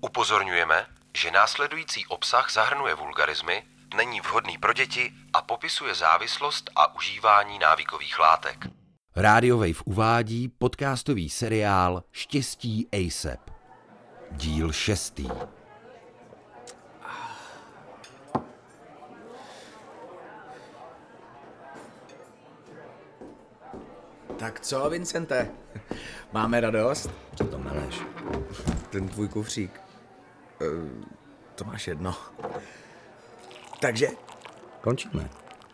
Upozorňujeme, že následující obsah zahrnuje vulgarizmy, není vhodný pro děti a popisuje závislost a užívání návykových látek. Radio Wave uvádí podcastový seriál Štěstí ASAP. Díl šestý. Tak co, Vincente? Máme radost? Co to meleš? Ten tvůj kufřík. Eh, to máš jedno. Takže, Končíme.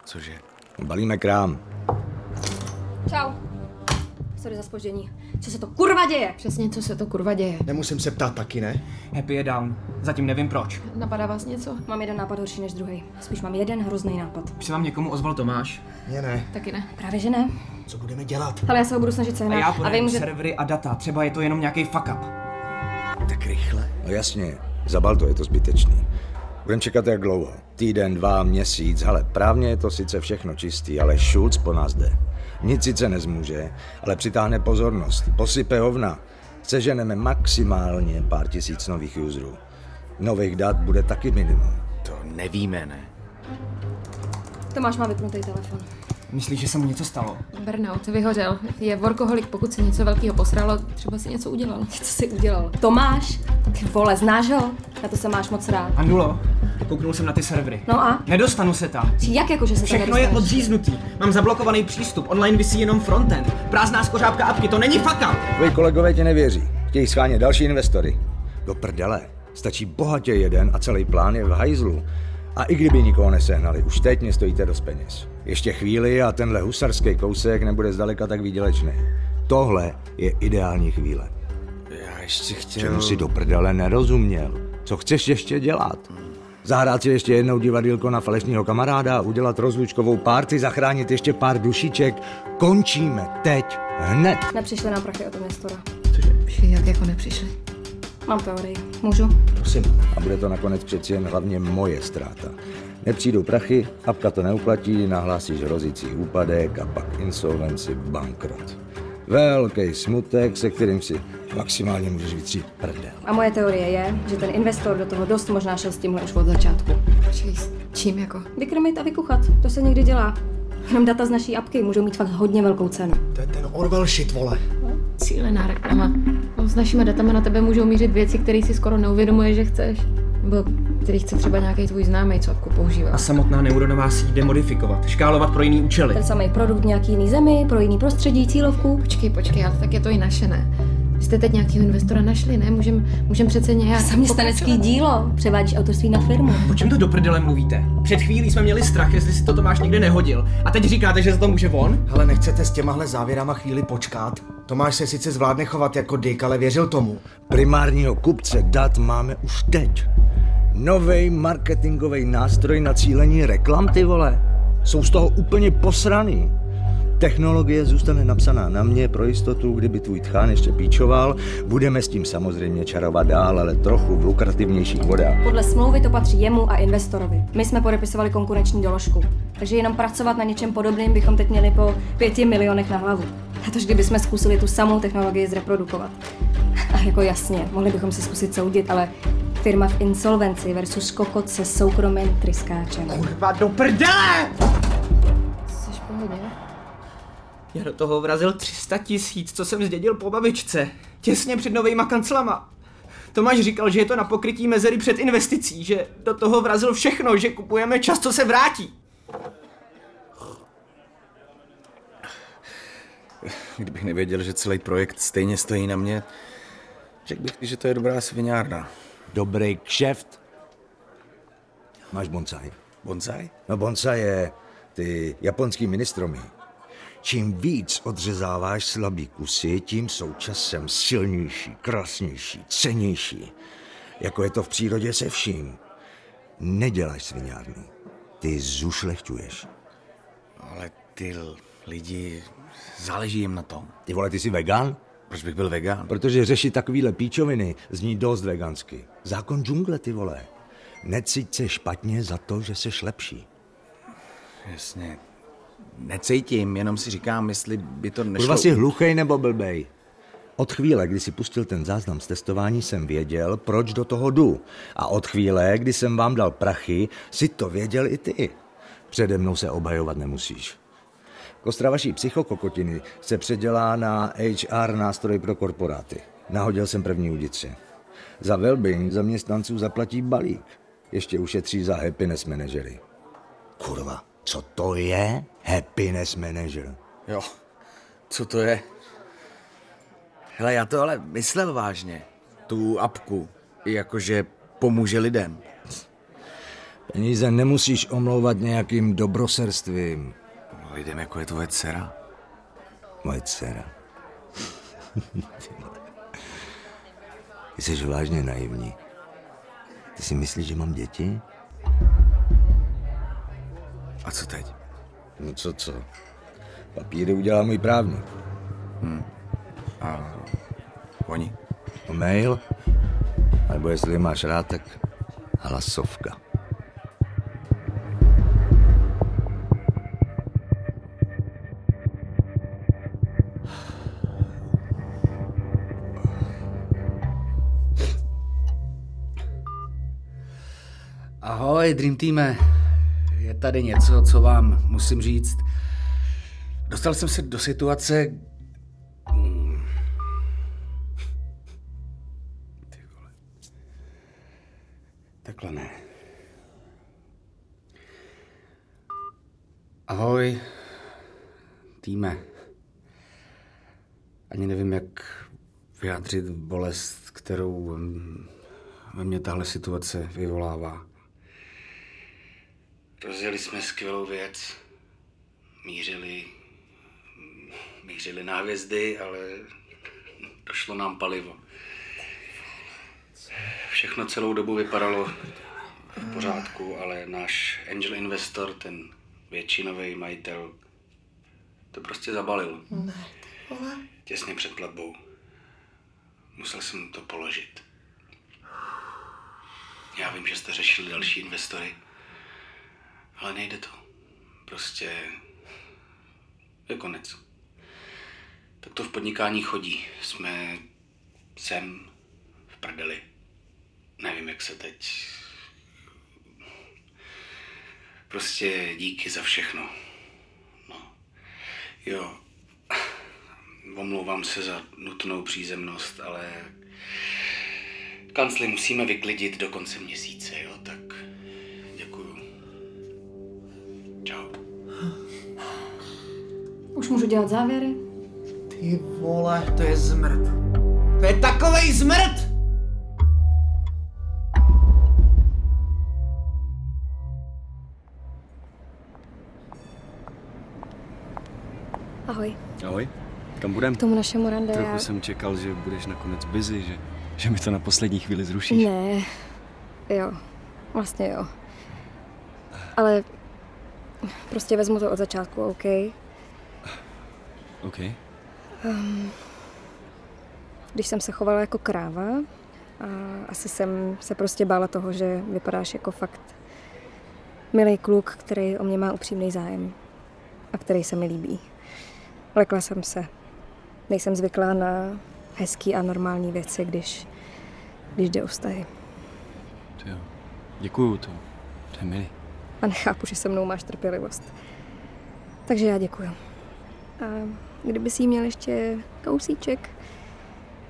cože? Balíme krám. Čau. Sorry za spoždění. Co se to kurva děje? Přesně, co se to kurva děje. Nemusím se ptát taky, ne? Happy je down. Zatím nevím proč. Napadá vás něco? Mám jeden nápad horší než druhý. Spíš mám jeden hrozný nápad. Už se vám někomu ozval Tomáš. Mně ne. Taky ne. Právě že ne. Co budeme dělat? Ale já se ho budu snažit A sehnat. já a podám můžete... servery a data. Třeba je to jenom nějaký fuck up. Tak rychle. No jasně, zabal to, je to zbytečný. Budeme čekat jak dlouho? Týden, dva, měsíc, ale právně je to sice všechno čistý, ale Schulz po nás jde. Nic sice nezmůže, ale přitáhne pozornost, posype hovna. Seženeme maximálně pár tisíc nových userů. Nových dat bude taky minimum. To nevíme, ne? Tomáš má vypnutý telefon. Myslíš, že se mu něco stalo? Burnout, vyhořel. Je workoholik, pokud si něco velkého posralo, třeba si něco udělal. Co jsi udělal? Tomáš? Ty vole, znáš ho? Na to se máš moc rád. Andulo, kouknul jsem na ty servery. No a? Nedostanu se tam. Jak jako, že se tam Všechno je odříznutý. Mám zablokovaný přístup. Online vysí jenom frontend. Prázdná skořápka apky, to není up. Tvoji kolegové tě nevěří. Chtějí schánět další investory. Do prdele. Stačí bohatě jeden a celý plán je v hajzlu. A i kdyby nikoho nesehnali, už teď mě stojíte dost peněz. Ještě chvíli a tenhle husarský kousek nebude zdaleka tak výdělečný. Tohle je ideální chvíle. Já ještě chtěl... Čemu si do prdele nerozuměl? Co chceš ještě dělat? Zahrát si ještě jednou divadýlko na falešního kamaráda, udělat rozlučkovou párty, zachránit ještě pár dušiček. Končíme teď, hned. Nepřišly nám prachy od investora. Jak jako nepřišli? Mám teorii. Můžu? Prosím. A bude to nakonec přeci jen hlavně moje ztráta. Nepřijdou prachy, apka to neuplatí, nahlásíš hrozící úpadek a pak insolvenci bankrot. Velký smutek, se kterým si maximálně můžeš vytřít prdel. A moje teorie je, že ten investor do toho dost možná šel s tímhle už od začátku. Počkej, s čím jako? Vykrmit a vykuchat. To se někdy dělá. Jenom data z naší apky můžou mít fakt hodně velkou cenu. To je ten Orwell shit, vole. Cílená reklama. Našimi datama na tebe můžou mířit věci, které si skoro neuvědomuješ, že chceš. Nebo který chce třeba nějaký tvůj známý, co apku používá. A samotná neuronová síť jde modifikovat, škálovat pro jiný účely. Ten samý produkt nějaký jiný zemi, pro jiný prostředí, cílovku. Počkej, počkej, ale tak je to i naše, ne? Vy jste teď nějakého investora našli, ne? Můžem, můžem přece nějak... Zaměstnanecký dílo. Převádíš autorství na firmu. O čem to do prdele mluvíte? Před chvílí jsme měli strach, jestli si to Tomáš někde nehodil. A teď říkáte, že za to může on? Hele, nechcete s těmahle závěrama chvíli počkat? Tomáš se sice zvládne chovat jako dick, ale věřil tomu. Primárního kupce dat máme už teď. Nový marketingový nástroj na cílení reklam, ty vole. Jsou z toho úplně posraný. Technologie zůstane napsaná na mě pro jistotu, kdyby tvůj tchán ještě píčoval. Budeme s tím samozřejmě čarovat dál, ale trochu v lukrativnějších vodách. Podle smlouvy to patří jemu a investorovi. My jsme podepisovali konkurenční doložku. Takže jenom pracovat na něčem podobným bychom teď měli po pěti milionech na hlavu. A tož kdybychom zkusili tu samou technologii zreprodukovat. A jako jasně, mohli bychom se zkusit soudit, ale firma v insolvenci versus kokot se soukromým tryskáčem. Kurva, do prdele! Já do toho vrazil 300 tisíc, co jsem zdědil po babičce. Těsně před novejma kanclama. Tomáš říkal, že je to na pokrytí mezery před investicí, že do toho vrazil všechno, že kupujeme čas, co se vrátí. Kdybych nevěděl, že celý projekt stejně stojí na mě, řekl bych, že to je dobrá sviňárna. Dobrý kšeft. Máš bonsai? Bonsai? No bonsai je ty japonský ministromy. Čím víc odřezáváš slabý kusy, tím jsou časem silnější, krásnější, cenější. Jako je to v přírodě se vším. Neděláš sviňárnu. Ty zušlechťuješ. Ale ty lidi, záleží jim na tom. Ty vole, ty jsi vegan? Proč bych byl vegan? Protože řešit takovýhle píčoviny zní dost vegansky. Zákon džungle, ty vole. Necít se špatně za to, že jsi lepší. Jasně. Necítím, jenom si říkám, jestli by to nešlo... Kurva jsi hluchej nebo blbej? Od chvíle, kdy si pustil ten záznam z testování, jsem věděl, proč do toho jdu. A od chvíle, kdy jsem vám dal prachy, si to věděl i ty. Přede mnou se obhajovat nemusíš. Kostra vaší psychokokotiny se předělá na HR nástroj pro korporáty. Nahodil jsem první udici. Za wellbeing zaměstnanců zaplatí balík. Ještě ušetří za happiness managery. Kurva, co to je happiness manager? Jo, co to je? Hele, já to ale myslel vážně. Tu apku. Jakože pomůže lidem. Peníze nemusíš omlouvat nějakým dobroserstvím. Lidem jako je tvoje dcera. Moje dcera. Ty jsi vážně naivní. Ty si myslíš, že mám děti? A co teď? No co, co? Papíry udělá můj právník. A oni? No mail? Nebo jestli je máš rád, tak hlasovka. Ahoj, Dream Teame. Tady něco, co vám musím říct. Dostal jsem se do situace... Hmm. Ty vole. Takhle ne. Ahoj, týme. Ani nevím, jak vyjádřit bolest, kterou mm, ve mně tahle situace vyvolává. Rozjeli jsme skvělou věc. Mířili, mířili na hvězdy, ale došlo nám palivo. Všechno celou dobu vypadalo v pořádku, ale náš angel investor, ten většinový majitel, to prostě zabalil. Ne. Těsně před platbou. Musel jsem to položit. Já vím, že jste řešili další investory, ale nejde to. Prostě je konec. Tak to v podnikání chodí. Jsme sem v prdeli. Nevím, jak se teď... Prostě díky za všechno. No. Jo, omlouvám se za nutnou přízemnost, ale kancli musíme vyklidit do konce měsíce, jo, tak Už můžu dělat závěry? Ty vole, to je zmrt. To je takovej zmrt! Ahoj. Ahoj, kam budem? K tomu našemu rande Trochu já... jsem čekal, že budeš nakonec busy, že, že mi to na poslední chvíli zrušíš. Ne, jo, vlastně jo. Ale prostě vezmu to od začátku, OK? OK. Když jsem se chovala jako kráva, a asi jsem se prostě bála toho, že vypadáš jako fakt milý kluk, který o mě má upřímný zájem a který se mi líbí. Lekla jsem se. Nejsem zvyklá na hezký a normální věci, když, když jde o vztahy. Jo. Děkuju, to, to je milý. A nechápu, že se mnou máš trpělivost. Takže já děkuju. A kdyby si jí měl ještě kousíček,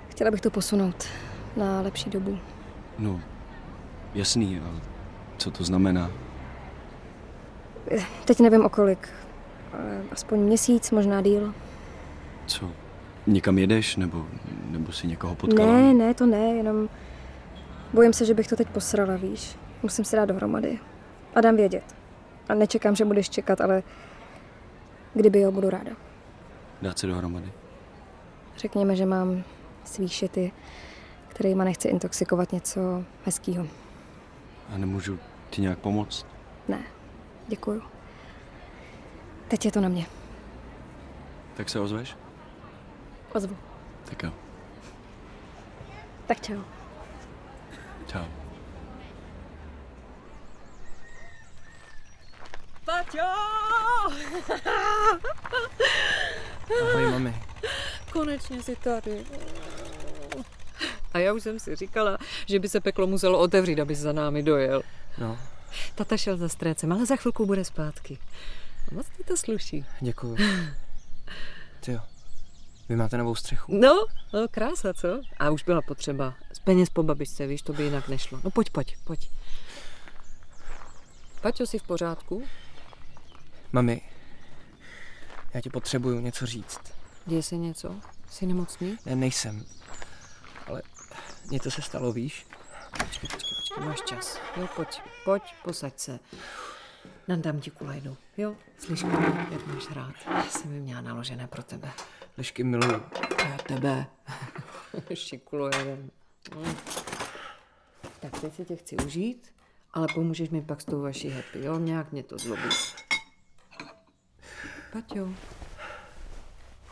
chtěla bych to posunout na lepší dobu. No, jasný, ale co to znamená? Teď nevím o kolik. Aspoň měsíc, možná díl. Co? Někam jedeš, nebo, nebo si někoho potkala? Ne, ne, to ne, jenom bojím se, že bych to teď posrala, víš. Musím se dát dohromady. A dám vědět. A nečekám, že budeš čekat, ale kdyby jo, budu ráda. Dát se dohromady. Řekněme, že mám svý šity, kterýma nechci intoxikovat něco hezkýho. A nemůžu ti nějak pomoct? Ne, děkuju. Teď je to na mě. Tak se ozveš? Ozvu. Tak jo. Tak čau. Čau. Paťo! Ahoj, mami. Konečně jsi tady. A já už jsem si říkala, že by se peklo muselo otevřít, aby za námi dojel. No, Tata šel za strécem, ale za chvilku bude zpátky. Moc ti to sluší. děkuju. Ty jo. Vy máte novou střechu? No, no, krása, co? A už byla potřeba. Z peněz po babičce, víš, to by jinak nešlo. No pojď, pojď, pojď. Paťo, jsi v pořádku? Mami, já ti potřebuju něco říct. Děje se něco? Jsi nemocný? Ne, nejsem. Ale něco se stalo, víš? Počkej, počkej, počkej, máš čas. Jo, pojď, pojď, posaď se. Nandám ti kulajdu, jo? Slyš, jak máš rád. Jsem ji měla naložené pro tebe. Lišky miluju. A tebe. Šikulo jeden. Mm. Tak teď se tě chci užít, ale pomůžeš mi pak s tou vaší happy, jo? Nějak mě to zlobí. Paťo.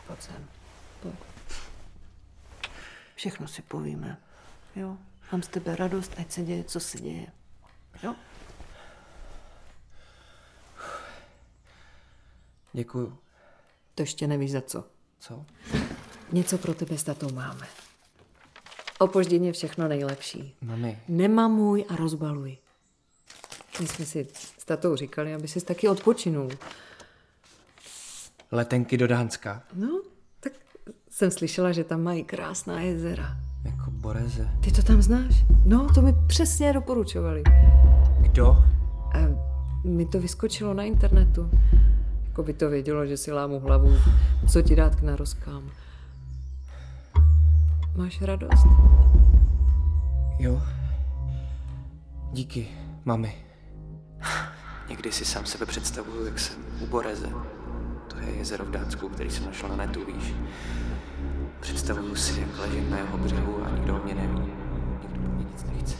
Pojď sem. Pojď. Všechno si povíme. Jo? Mám z tebe radost, ať se děje, co se děje. Jo? Děkuju. To ještě nevíš za co. Co? Něco pro tebe s tatou máme. Opožděně všechno nejlepší. Mami, Nemamuj a rozbaluj. My jsme si s tatou říkali, aby si taky odpočinul. Letenky do Dánska. No, tak jsem slyšela, že tam mají krásná jezera. Jako Boreze. Ty to tam znáš? No, to mi přesně doporučovali. Kdo? A mi to vyskočilo na internetu. Jako by to vědělo, že si lámu hlavu, co ti dát k narozkám. Máš radost? Jo. Díky, mami. Někdy si sám sebe představuju, jak jsem u Boreze. To je jezero v Dánsku, který jsem našel na netu, víš. Představuju si, jak ležím na jeho břehu a nikdo o mě neví. Nikdo po mě nic nechce.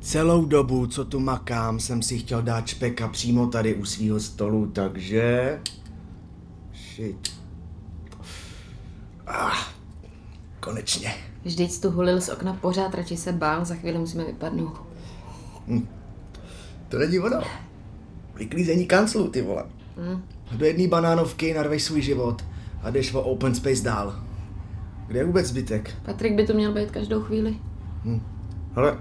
Celou dobu, co tu makám, jsem si chtěl dát špeka přímo tady u svého stolu, takže... Shit. Ah, konečně. Vždyť jsi tu hulil z okna pořád, radši se bál, za chvíli musíme vypadnout. To není ono. Vyklízení kanclu, ty vole. Hm. Do jedné banánovky narvej svůj život a jdeš o open space dál. Kde je vůbec zbytek? Patrik by to měl být každou chvíli. Ale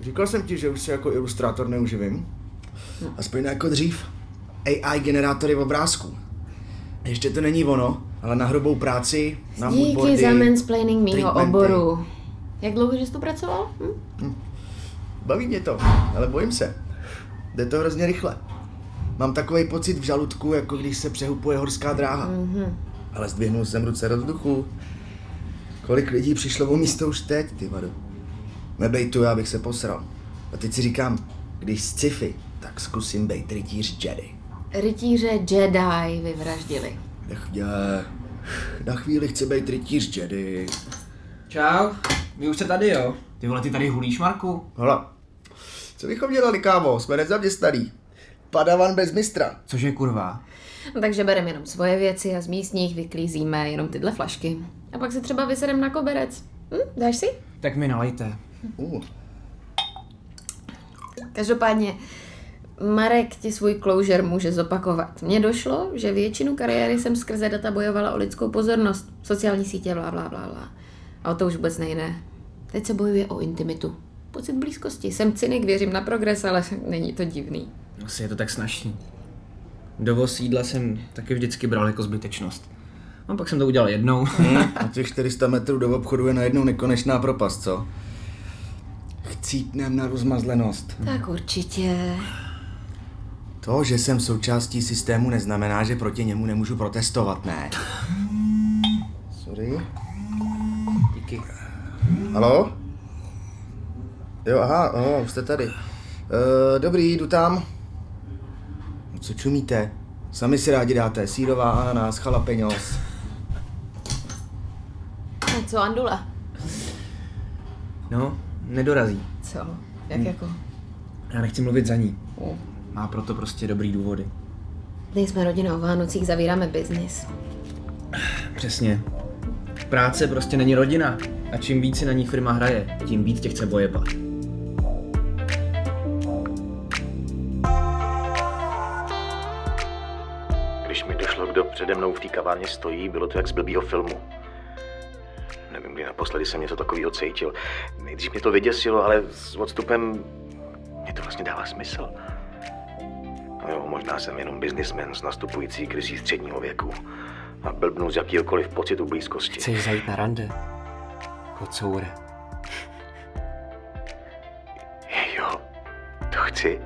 říkal jsem ti, že už se jako ilustrátor neuživím. Aspoň ne jako dřív. AI generátory obrázků. Ještě to není ono, ale na hrubou práci, na Díky moodboardy, za mansplaining mýho oboru. Jak dlouho jsi tu pracoval? Hm? Baví mě to, ale bojím se. Jde to hrozně rychle. Mám takový pocit v žaludku, jako když se přehupuje horská dráha. Mhm. Ale zdvihnul jsem ruce do vzduchu. Kolik lidí přišlo o místo už teď, ty vado. Nebej tu, já bych se posral. A teď si říkám, když sci-fi, tak zkusím být rytíř Jedi. Rytíře Jedi vyvraždili. Nech mě. Na chvíli chci být rytíř Jedi. Čau, vy už jste tady, jo? Ty vole, ty tady hulíš, Marku? Hola. Co bychom dělali, kámo? Jsme nezaměstnaný. Padavan bez mistra. Cože kurva? Takže bereme jenom svoje věci a z místních vyklízíme jenom tyhle flašky. A pak se třeba vysedem na koberec. Hm? Dáš si? Tak mi nalejte. Uh, Každopádně, Marek ti svůj closure může zopakovat. Mně došlo, že většinu kariéry jsem skrze data bojovala o lidskou pozornost, sociální sítě, blá, blá, blá, blá. A o to už vůbec nejde. Teď se bojuje o intimitu. Pocit blízkosti. Jsem cynik, věřím na progres, ale není to divný. Asi je to tak snažší. Dovoz jídla jsem taky vždycky bral jako zbytečnost. No pak jsem to udělal jednou. a těch 400 metrů do obchodu je najednou nekonečná propast, co? Chcípnem na rozmazlenost. Tak určitě. To, že jsem součástí systému, neznamená, že proti němu nemůžu protestovat, ne? Sorry. Díky. Halo? Jo, aha, aha, už jste tady. Uh, dobrý, jdu tam. No, Co čumíte? Sami si rádi dáte. Sírová ananas, jalapenos. A co Andula? No, nedorazí. Co? Jak jako? Já nechci mluvit za ní. Mm. Má proto prostě dobrý důvody. Nejsme rodina o Vánocích, zavíráme biznis. Přesně. Práce prostě není rodina. A čím víc si na ní firma hraje, tím víc tě chce bojepat. Přede mnou v té kavárně stojí, bylo to jak z blbýho filmu. Nevím, kdy naposledy jsem něco takového cítil. Nejdřív mě to vyděsilo, ale s odstupem mě to vlastně dává smysl. No jo, možná jsem jenom businessman s nastupující krizí středního věku a blbnu z jakýhokoliv pocitu blízkosti. Chceš zajít na rande? Kocoure. Jo, to chci.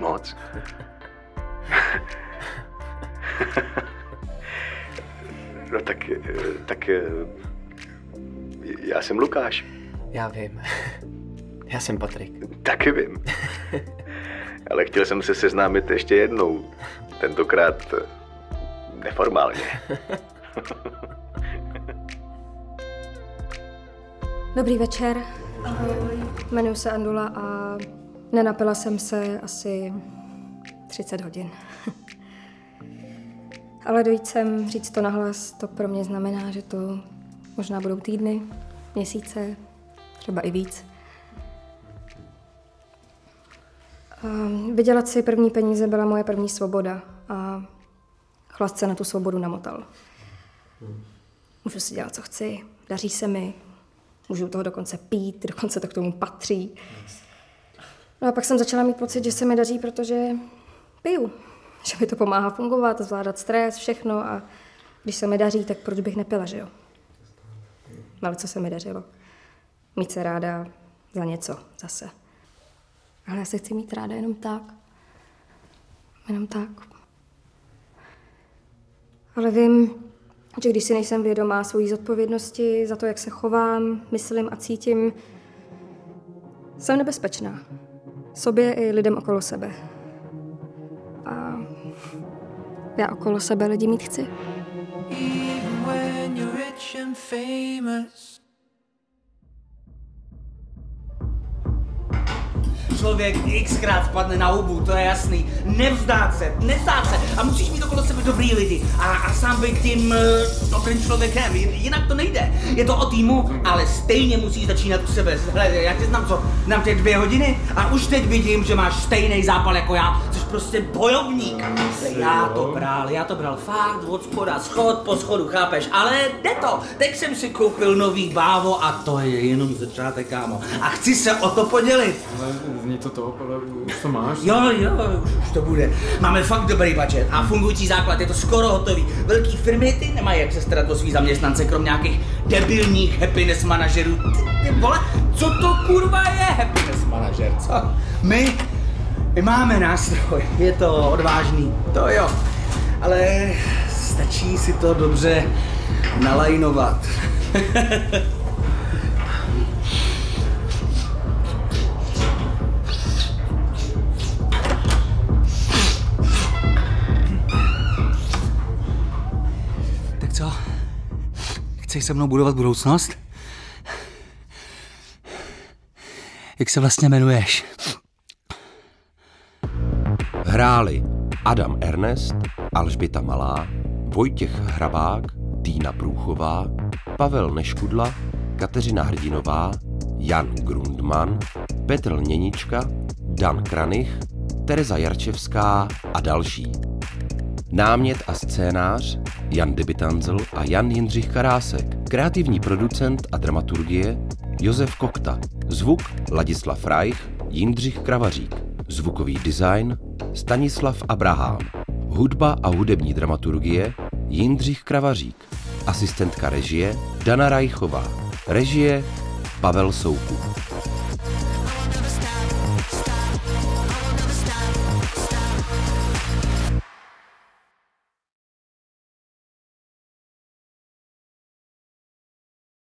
Moc. No tak, eh, tak eh, já jsem Lukáš. Já vím. Já jsem Patrik. Taky vím. Ale chtěl jsem se seznámit ještě jednou. Tentokrát eh, neformálně. Dobrý večer. Jmenuji se Andula a nenapila jsem se asi 30 hodin. Ale dojít sem, říct to nahlas, to pro mě znamená, že to možná budou týdny, měsíce, třeba i víc. A vydělat si první peníze byla moje první svoboda a chlast se na tu svobodu namotal. Můžu si dělat, co chci, daří se mi, můžu toho dokonce pít, dokonce to k tomu patří. No a pak jsem začala mít pocit, že se mi daří, protože piju. Že mi to pomáhá fungovat, zvládat stres, všechno a když se mi daří, tak proč bych nepila, že jo? Ale co se mi dařilo? Mít se ráda za něco zase. Ale já se chci mít ráda jenom tak. Jenom tak. Ale vím, že když si nejsem vědomá svojí zodpovědnosti za to, jak se chovám, myslím a cítím, jsem nebezpečná. Sobě i lidem okolo sebe. Já okolo sebe lidi mít chci. Člověk xkrát spadne na hubu, to je jasný. Nevzdát se, nevzdát se. A musíš mít okolo sebe dobrý lidi. A, a sám být tím uh, dobrým člověkem. Jin- Jinak to nejde. Je to o týmu, ale stejně musíš začínat u sebe. Hele, já tě znám co, znám tě dvě hodiny a už teď vidím, že máš stejný zápal jako já. Což prostě bojovník. Já to bral, já to bral fakt od spoda, schod po schodu, chápeš? Ale jde to. Teď jsem si koupil nový bávo a to je jenom začátek, kámo. A chci se o to podělit. Ale zní to to, ale už to máš. Jo, jo, už, už to bude. Máme fakt dobrý budget a fungující základ, je to skoro hotový. Velký firmy ty nemají jak se starat o svý zaměstnance, krom nějakých debilních happiness manažerů. Ty, ty vole, co to kurva je happiness manažer, co? My, my máme nástroj, je to odvážný, to jo. Ale stačí si to dobře nalajnovat. Tak co? Chceš se mnou budovat budoucnost? Jak se vlastně jmenuješ? Hráli Adam Ernest, Alžběta Malá, Vojtěch Hrabák, Týna Průchová, Pavel Neškudla, Kateřina Hrdinová, Jan Grundman, Petr Lněnička, Dan Kranich, Tereza Jarčevská a další. Námět a scénář Jan Debitanzel a Jan Jindřich Karásek. Kreativní producent a dramaturgie Josef Kokta. Zvuk Ladislav Reich, Jindřich Kravařík. Zvukový design Stanislav Abraham. Hudba a hudební dramaturgie Jindřich Kravařík. Asistentka režie Dana Rajchová. Režie Pavel Soukup.